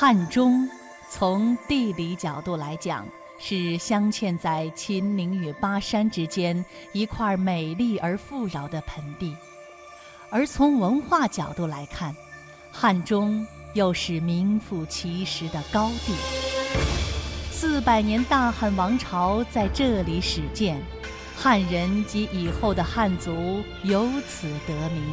汉中，从地理角度来讲，是镶嵌在秦岭与巴山之间一块美丽而富饶的盆地；而从文化角度来看，汉中又是名副其实的高地。四百年大汉王朝在这里始建，汉人及以后的汉族由此得名。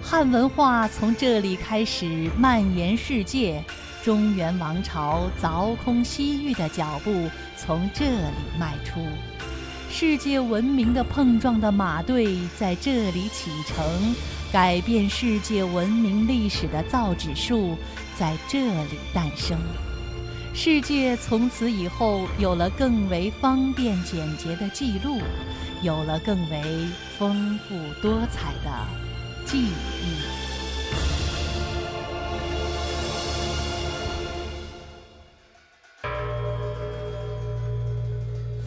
汉文化从这里开始蔓延世界，中原王朝凿空西域的脚步从这里迈出，世界文明的碰撞的马队在这里启程，改变世界文明历史的造纸术在这里诞生，世界从此以后有了更为方便简洁的记录，有了更为丰富多彩的。记忆。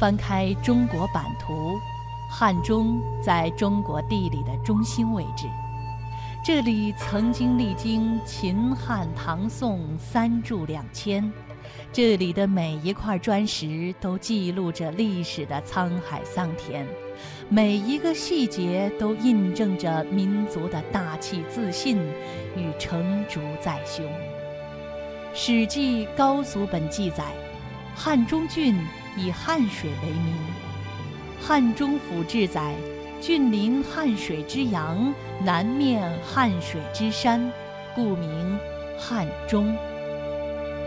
翻开中国版图，汉中在中国地理的中心位置。这里曾经历经秦汉唐宋三柱两千，这里的每一块砖石都记录着历史的沧海桑田。每一个细节都印证着民族的大气自信与成竹在胸。《史记·高祖本纪》载，汉中郡以汉水为名。《汉中府志》载，郡临汉水之阳，南面汉水之山，故名汉中。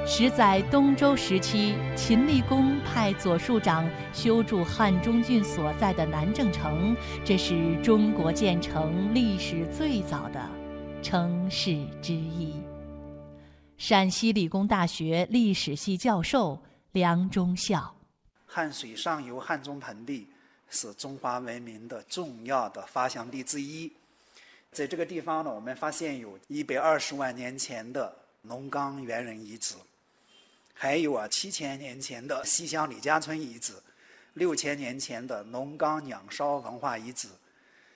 十载东周时期，秦厉公派左庶长修筑汉中郡所在的南郑城，这是中国建城历史最早的城市之一。陕西理工大学历史系教授梁忠孝：汉水上游汉中盆地是中华文明的重要的发祥地之一，在这个地方呢，我们发现有一百二十万年前的龙岗猿人遗址。还有啊，七千年前的西乡李家村遗址，六千年前的龙岗鸟烧文化遗址，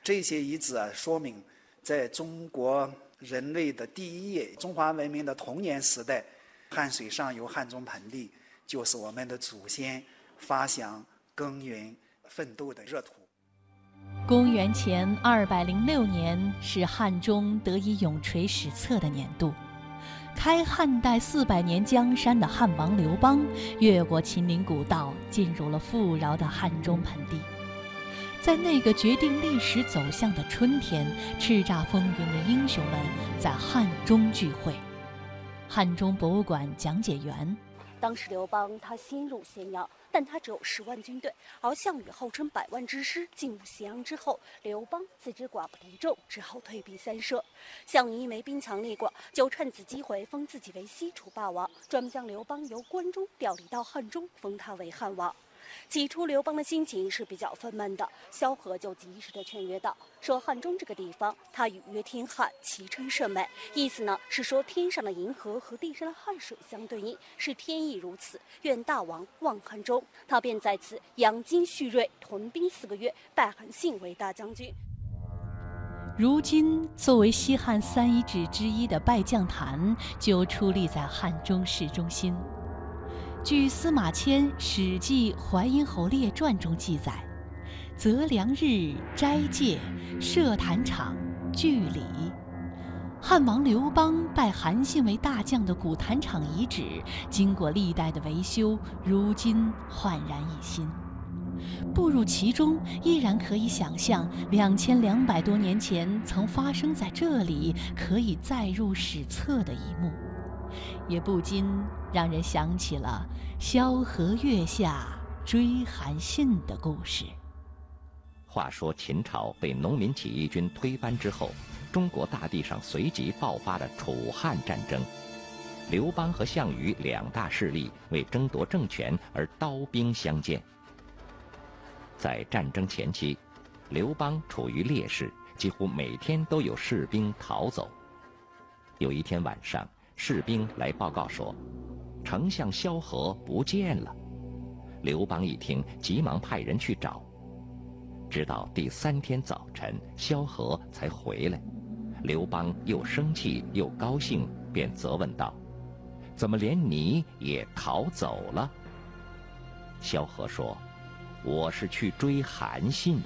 这些遗址啊，说明在中国人类的第一页中华文明的童年时代，汉水上游汉中盆地就是我们的祖先发祥、耕耘、奋斗的热土。公元前二百零六年是汉中得以永垂史册的年度。开汉代四百年江山的汉王刘邦，越过秦岭古道，进入了富饶的汉中盆地。在那个决定历史走向的春天，叱咤风云的英雄们在汉中聚会。汉中博物馆讲解员。当时刘邦他先入咸阳，但他只有十万军队，而项羽号称百万之师。进入咸阳之后，刘邦自知寡不敌众，只好退避三舍。项羽因为兵强力过，就趁此机会封自己为西楚霸王，专门将刘邦由关中调离到汉中，封他为汉王。起初，刘邦的心情是比较愤懑的。萧何就及时的劝约道：“说汉中这个地方，他语曰天汉，其称甚美。意思呢是说天上的银河和地上的汉水相对应，是天意如此。愿大王望汉中。”他便在此养精蓄锐，屯兵四个月，拜韩信为大将军。如今，作为西汉三遗址之一的拜将坛，就矗立在汉中市中心。据司马迁《史记·淮阴侯列传》中记载，择良日斋戒，设坛场，聚礼。汉王刘邦拜韩信为大将的古坛场遗址，经过历代的维修，如今焕然一新。步入其中，依然可以想象两千两百多年前曾发生在这里、可以载入史册的一幕。也不禁让人想起了萧何月下追韩信的故事。话说秦朝被农民起义军推翻之后，中国大地上随即爆发了楚汉战争。刘邦和项羽两大势力为争夺政权而刀兵相见。在战争前期，刘邦处于劣势，几乎每天都有士兵逃走。有一天晚上。士兵来报告说，丞相萧何不见了。刘邦一听，急忙派人去找。直到第三天早晨，萧何才回来。刘邦又生气又高兴，便责问道：“怎么连你也逃走了？”萧何说：“我是去追韩信。”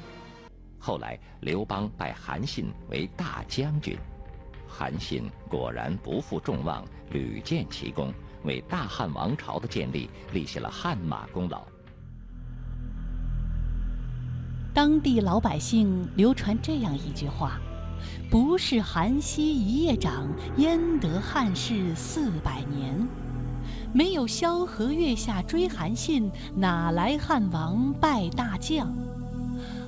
后来刘邦拜韩信为大将军，韩信果然不负众望，屡建奇功，为大汉王朝的建立立下了汗马功劳。当地老百姓流传这样一句话：“不是韩熙一夜长，焉得汉室四百年？”没有萧何月下追韩信，哪来汉王拜大将？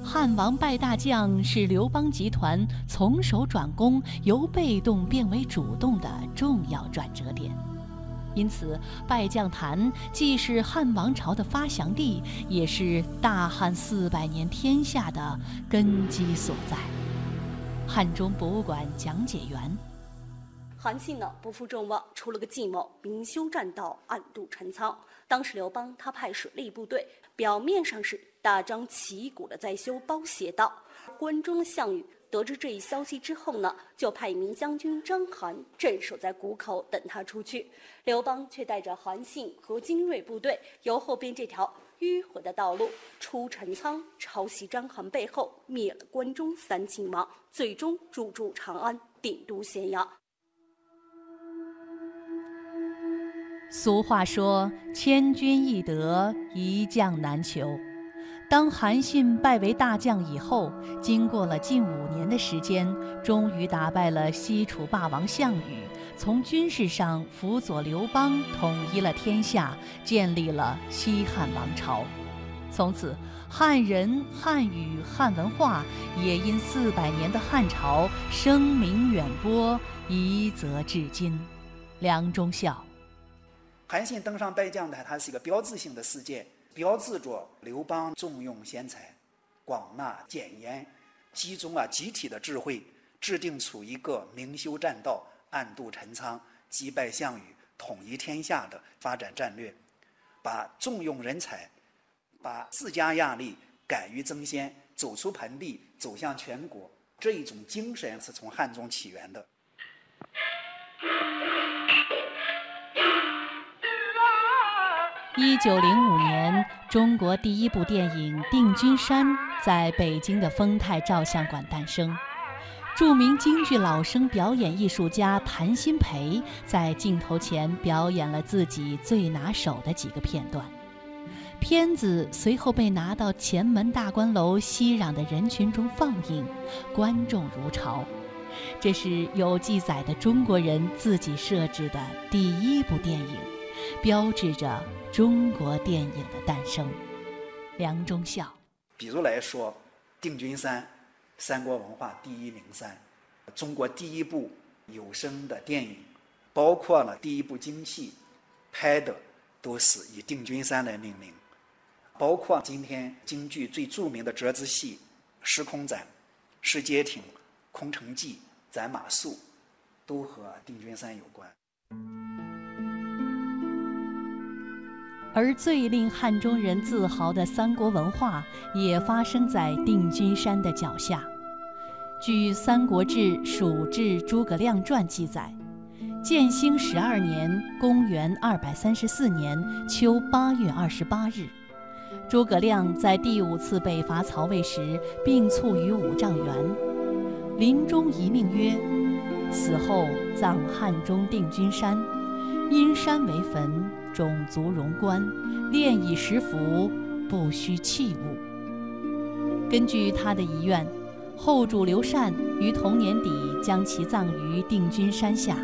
汉王拜大将是刘邦集团从守转攻，由被动变为主动的重要转折点。因此，拜将坛既是汉王朝的发祥地，也是大汉四百年天下的根基所在。汉中博物馆讲解员。韩信呢不负众望，出了个计谋，明修栈道，暗度陈仓。当时刘邦他派水利部队，表面上是大张旗鼓的在修包斜道。关中的项羽得知这一消息之后呢，就派一名将军章邯镇守在谷口等他出去。刘邦却带着韩信和精锐部队，由后边这条迂回的道路出陈仓，抄袭章邯背后，灭了关中三秦王，最终入驻长安，定都咸阳。俗话说：“千军易得，一将难求。”当韩信拜为大将以后，经过了近五年的时间，终于打败了西楚霸王项羽，从军事上辅佐刘邦，统一了天下，建立了西汉王朝。从此，汉人、汉语、汉文化也因四百年的汉朝声名远播，一泽至今。梁中孝。韩信登上拜将台，它是一个标志性的事件，标志着刘邦重用贤才，广纳谏言，集中了集体的智慧，制定出一个明修栈道、暗度陈仓、击败项羽、统一天下的发展战略，把重用人才，把自家压力敢于争先，走出盆地，走向全国，这一种精神是从汉中起源的。一九零五年，中国第一部电影《定军山》在北京的丰泰照相馆诞生。著名京剧老生表演艺术家谭鑫培在镜头前表演了自己最拿手的几个片段。片子随后被拿到前门大观楼熙攘的人群中放映，观众如潮。这是有记载的中国人自己设置的第一部电影，标志着。中国电影的诞生，梁中孝。比如来说，《定军山》，三国文化第一名山，中国第一部有声的电影，包括了第一部京戏，拍的都是以定军山来命名，包括今天京剧最著名的折子戏《时空斩》《石阶亭》《空城计》《斩马谡》，都和定军山有关。而最令汉中人自豪的三国文化，也发生在定军山的脚下。据《三国志·蜀志·诸葛亮传》记载，建兴十二年（公元234年）秋八月二十八日，诸葛亮在第五次北伐曹魏时病卒于五丈原，临终遗命曰：“死后葬汉中定军山，因山为坟。”种族荣官，炼以食服，不需器物。根据他的遗愿，后主刘禅于同年底将其葬于定军山下。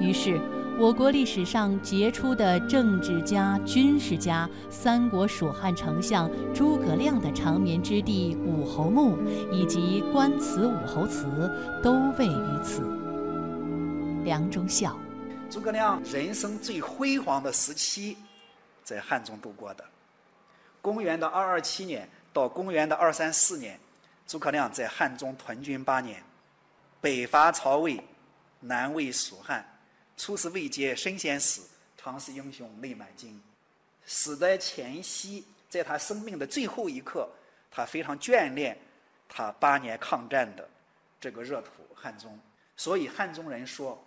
于是，我国历史上杰出的政治家、军事家——三国蜀汉丞相诸葛亮的长眠之地武侯墓，以及官祠武侯祠，都位于此。梁中孝。诸葛亮人生最辉煌的时期，在汉中度过的。公元的二二七年到公元的二三四年，诸葛亮在汉中屯军八年，北伐曹魏，南魏蜀汉，出师未捷身先死，常使英雄泪满襟。死的前夕，在他生命的最后一刻，他非常眷恋他八年抗战的这个热土汉中，所以汉中人说。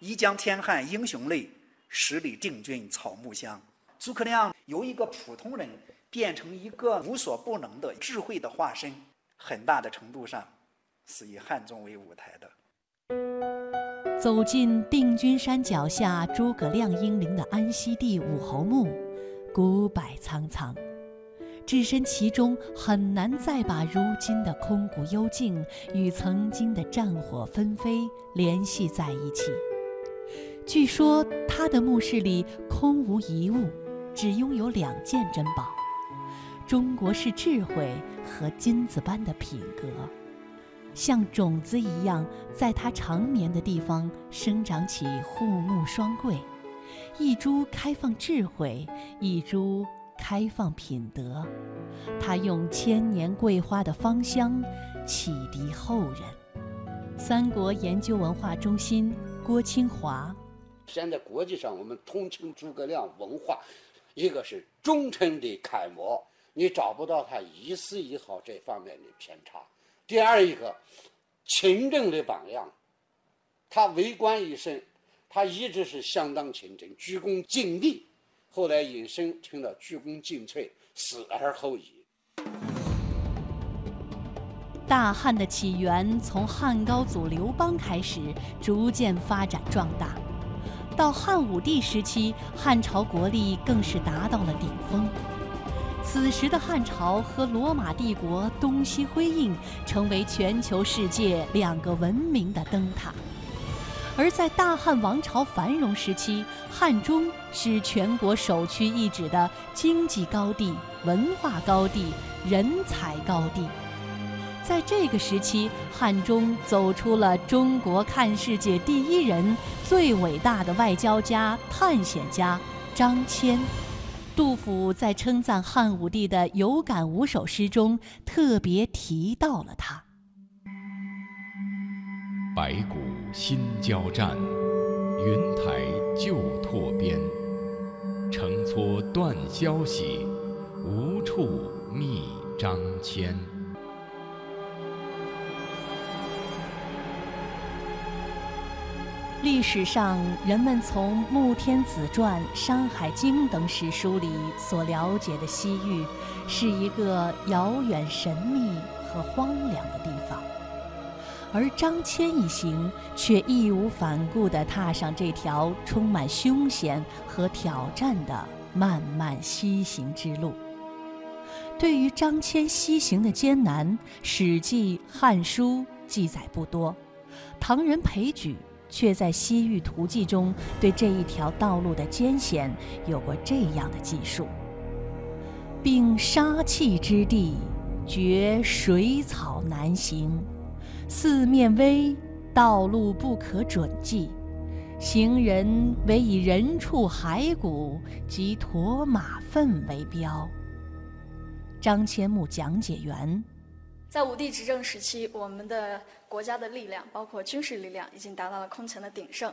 一江天汉英雄泪，十里定军草木香。诸葛亮由一个普通人变成一个无所不能的智慧的化身，很大的程度上是以汉中为舞台的。走进定军山脚下诸葛亮英灵的安息地武侯墓，古柏苍苍。置身其中，很难再把如今的空谷幽静与曾经的战火纷飞联系在一起。据说他的墓室里空无一物，只拥有两件珍宝：中国式智慧和金子般的品格，像种子一样，在他长眠的地方生长起护木双桂，一株开放智慧，一株。开放品德，他用千年桂花的芳香启迪后人。三国研究文化中心郭清华，现在国际上我们通称诸葛亮文化，一个是忠诚的楷模，你找不到他一丝一毫这方面的偏差；第二一个，勤政的榜样，他为官一生，他一直是相当勤政，鞠躬尽瘁。后来引申成了鞠躬尽瘁，死而后已。大汉的起源从汉高祖刘邦开始，逐渐发展壮大。到汉武帝时期，汉朝国力更是达到了顶峰。此时的汉朝和罗马帝国东西辉映，成为全球世界两个文明的灯塔。而在大汉王朝繁荣时期，汉中是全国首屈一指的经济高地、文化高地、人才高地。在这个时期，汉中走出了中国看世界第一人、最伟大的外交家、探险家张骞。杜甫在称赞汉武帝的有感五首诗中，特别提到了他。白骨新交战，云台旧拓边。乘磋断消息，无处觅张骞。历史上，人们从《穆天子传》《山海经》等史书里所了解的西域，是一个遥远、神秘和荒凉的地方。而张骞一行却义无反顾地踏上这条充满凶险和挑战的漫漫西行之路。对于张骞西行的艰难，《史记》《汉书》记载不多，唐人裴矩却在《西域图记》中对这一条道路的艰险有过这样的记述：“并杀气之地，绝水草难行。”四面危，道路不可准计，行人唯以人畜骸骨及驼马粪为标。张骞墓讲解员，在武帝执政时期，我们的国家的力量，包括军事力量，已经达到了空前的鼎盛。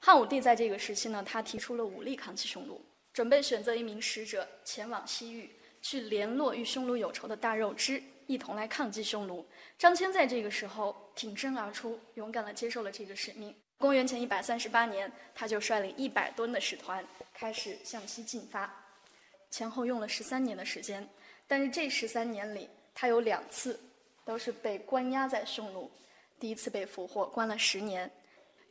汉武帝在这个时期呢，他提出了武力抗击匈奴，准备选择一名使者前往西域，去联络与匈奴有仇的大肉支。一同来抗击匈奴。张骞在这个时候挺身而出，勇敢地接受了这个使命。公元前一百三十八年，他就率领一百吨的使团开始向西进发，前后用了十三年的时间。但是这十三年里，他有两次都是被关押在匈奴。第一次被俘获，关了十年；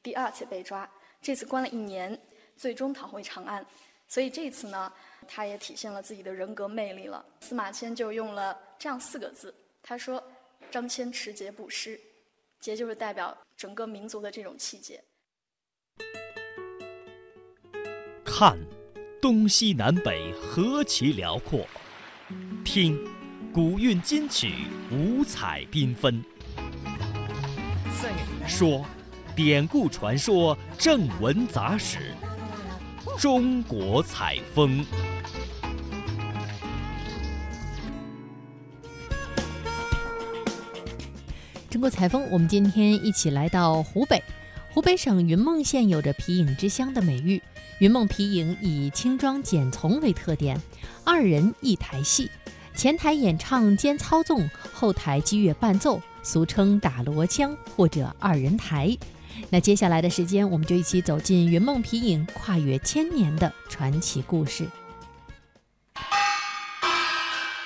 第二次被抓，这次关了一年，最终逃回长安。所以这次呢，他也体现了自己的人格魅力了。司马迁就用了。这样四个字，他说：“张骞持节不失，节就是代表整个民族的这种气节。”看，东西南北何其辽阔；听，古韵今曲五彩缤纷。说，典故传说正文杂史，中国采风。中国采风，我们今天一起来到湖北。湖北省云梦县有着皮影之乡的美誉。云梦皮影以轻装简从为特点，二人一台戏，前台演唱兼操纵，后台击乐伴奏，俗称打锣腔或者二人台。那接下来的时间，我们就一起走进云梦皮影跨越千年的传奇故事。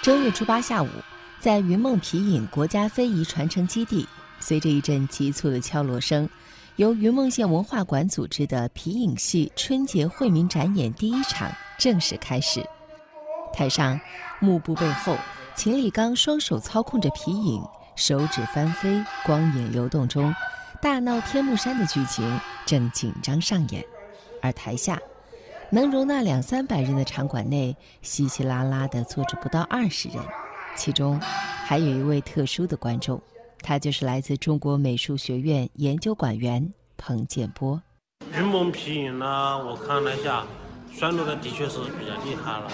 正月初八下午，在云梦皮影国家非遗传承基地，随着一阵急促的敲锣声，由云梦县文化馆组织的皮影戏春节惠民展演第一场正式开始。台上，幕布背后，秦立刚双手操控着皮影，手指翻飞，光影流动中，大闹天目山的剧情正紧张上演。而台下，能容纳两三百人的场馆内，稀稀拉拉地坐着不到二十人，其中还有一位特殊的观众，他就是来自中国美术学院研究馆员彭建波。云蒙皮影呢，我看了一下，宣传的的确是比较厉害了。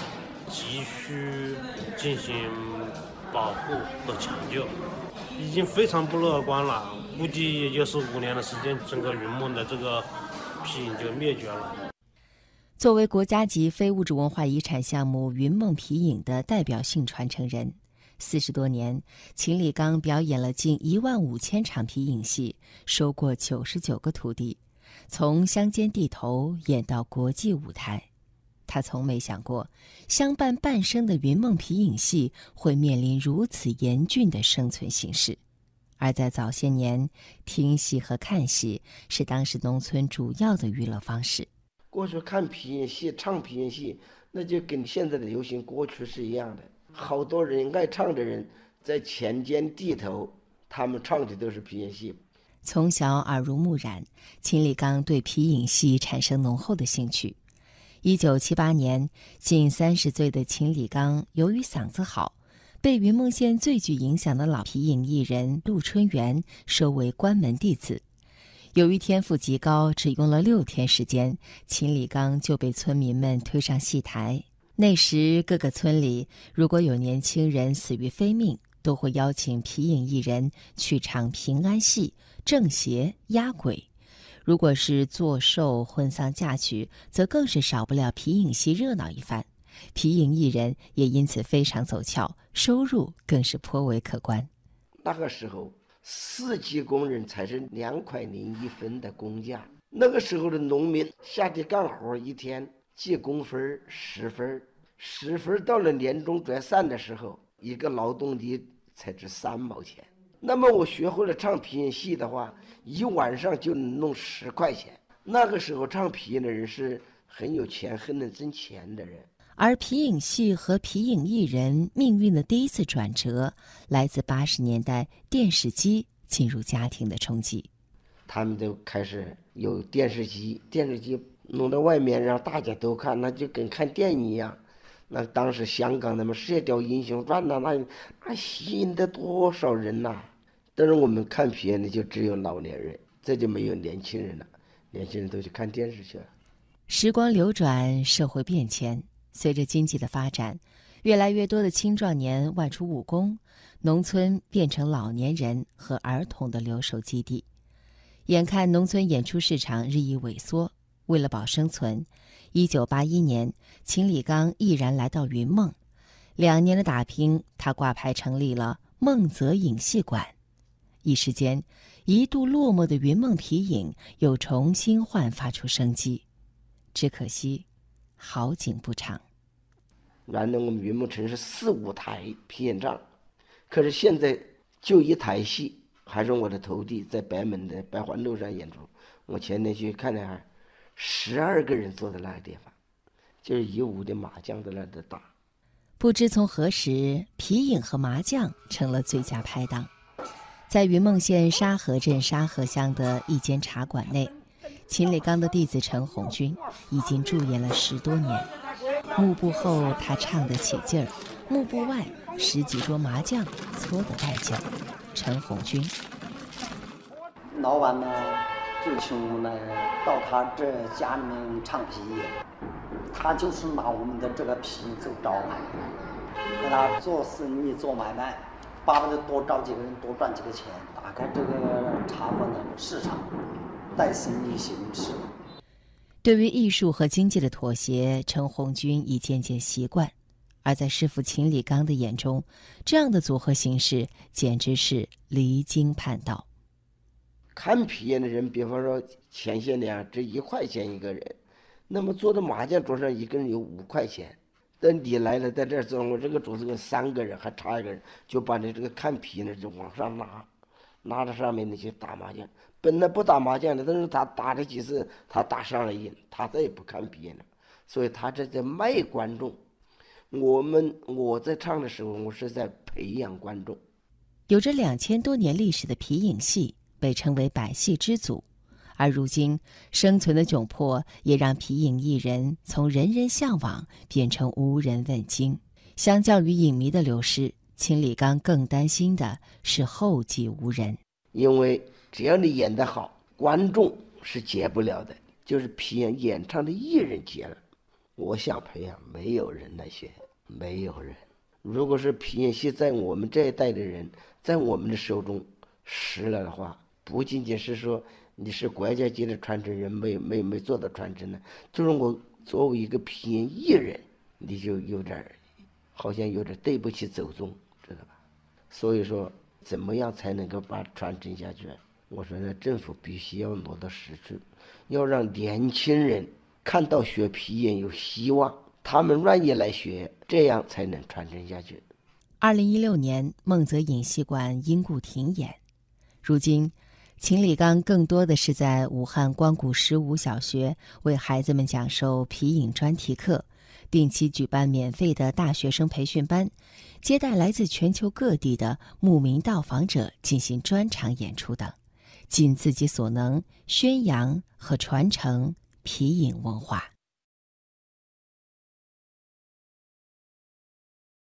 急需进行保护和抢救，已经非常不乐观了。估计也就是五年的时间，整个云梦的这个皮影就灭绝了。作为国家级非物质文化遗产项目云梦皮影的代表性传承人，四十多年，秦礼刚表演了近一万五千场皮影戏，收过九十九个徒弟，从乡间地头演到国际舞台。他从没想过，相伴半生的云梦皮影戏会面临如此严峻的生存形势。而在早些年，听戏和看戏是当时农村主要的娱乐方式。过去看皮影戏、唱皮影戏，那就跟现在的流行歌曲是一样的。好多人爱唱的人，在田间地头，他们唱的都是皮影戏。从小耳濡目染，秦立刚对皮影戏产生浓厚的兴趣。一九七八年，近三十岁的秦礼刚由于嗓子好，被云梦县最具影响的老皮影艺人陆春元收为关门弟子。由于天赋极高，只用了六天时间，秦礼刚就被村民们推上戏台。那时，各个村里如果有年轻人死于非命，都会邀请皮影艺人去唱平安戏、正邪、压鬼。如果是做寿、婚丧嫁娶，则更是少不了皮影戏热闹一番。皮影艺人也因此非常走俏，收入更是颇为可观。那个时候，四级工人才是两块零一分的工价。那个时候的农民下地干活，一天计工分十分，十分到了年终转散的时候，一个劳动力才值三毛钱。那么我学会了唱皮影戏的话，一晚上就能弄十块钱。那个时候唱皮影的人是很有钱、很能挣钱的人。而皮影戏和皮影艺人命运的第一次转折，来自八十年代电视机进入家庭的冲击。他们都开始有电视机，电视机弄到外面让大家都看，那就跟看电影一样。那当时香港那么《射雕英雄传》呐，那那吸引的多少人呐！但是我们看片的就只有老年人，这就没有年轻人了。年轻人都去看电视去了。时光流转，社会变迁，随着经济的发展，越来越多的青壮年外出务工，农村变成老年人和儿童的留守基地。眼看农村演出市场日益萎缩，为了保生存，一九八一年，秦李刚毅然来到云梦。两年的打拼，他挂牌成立了梦泽影戏馆。一时间，一度落寞的云梦皮影又重新焕发出生机。只可惜，好景不长。原来我们云梦城是四五台皮影场，可是现在就一台戏，还是我的徒弟在白门的白环路上演出。我前天去看了下，十二个人坐在那个地方，就是一屋的麻将在那的打。不知从何时，皮影和麻将成了最佳拍档。在云梦县沙河镇沙河乡的一间茶馆内，秦礼刚的弟子陈红军已经驻演了十多年。幕布后他唱得起劲儿，幕布外十几桌麻将搓得带劲。陈红军，老板呢就请我来到他这家里面唱皮，他就是拿我们的这个皮做招牌，和他做生意做买卖。巴不得多招几个人，多赚几个钱，打开这个茶馆的市场，带生意兴起。对于艺术和经济的妥协，陈红军已渐渐习惯。而在师傅秦礼刚的眼中，这样的组合形式简直是离经叛道。看皮影的人，比方说前些年这一块钱一个人，那么坐在麻将桌上一个人有五块钱。等你来了，在这儿坐，我这个桌子跟三个人还差一个人，就把你这个看皮呢就往上拉，拉着上面那些打麻将。本来不打麻将的，但是他打了几次，他打上了瘾，他再也不看皮了。所以他这在卖观众。我们我在唱的时候，我是在培养观众。有着两千多年历史的皮影戏被称为百戏之祖，而如今生存的窘迫也让皮影艺人从人人向往变成无人问津。相较于影迷的流失，秦礼刚更担心的是后继无人。因为只要你演得好，观众是接不了的，就是皮影演唱的艺人接了。我想培养，没有人来学，没有人。如果是皮影戏在我们这一代的人，在我们的手中失了的话，不仅仅是说你是国家级的传承人，没没没做到传承呢，就是我作为一个皮影艺人，你就有点儿好像有点对不起祖宗，知道吧？所以说，怎么样才能够把传承下去？我说呢，政府必须要落到实处，要让年轻人看到学皮影有希望。他们愿意来学，这样才能传承下去。二零一六年，孟泽影戏馆因故停演。如今，秦李刚更多的是在武汉光谷十五小学为孩子们讲授皮影专题课，定期举办免费的大学生培训班，接待来自全球各地的慕名到访者进行专场演出等，尽自己所能宣扬和传承皮影文化。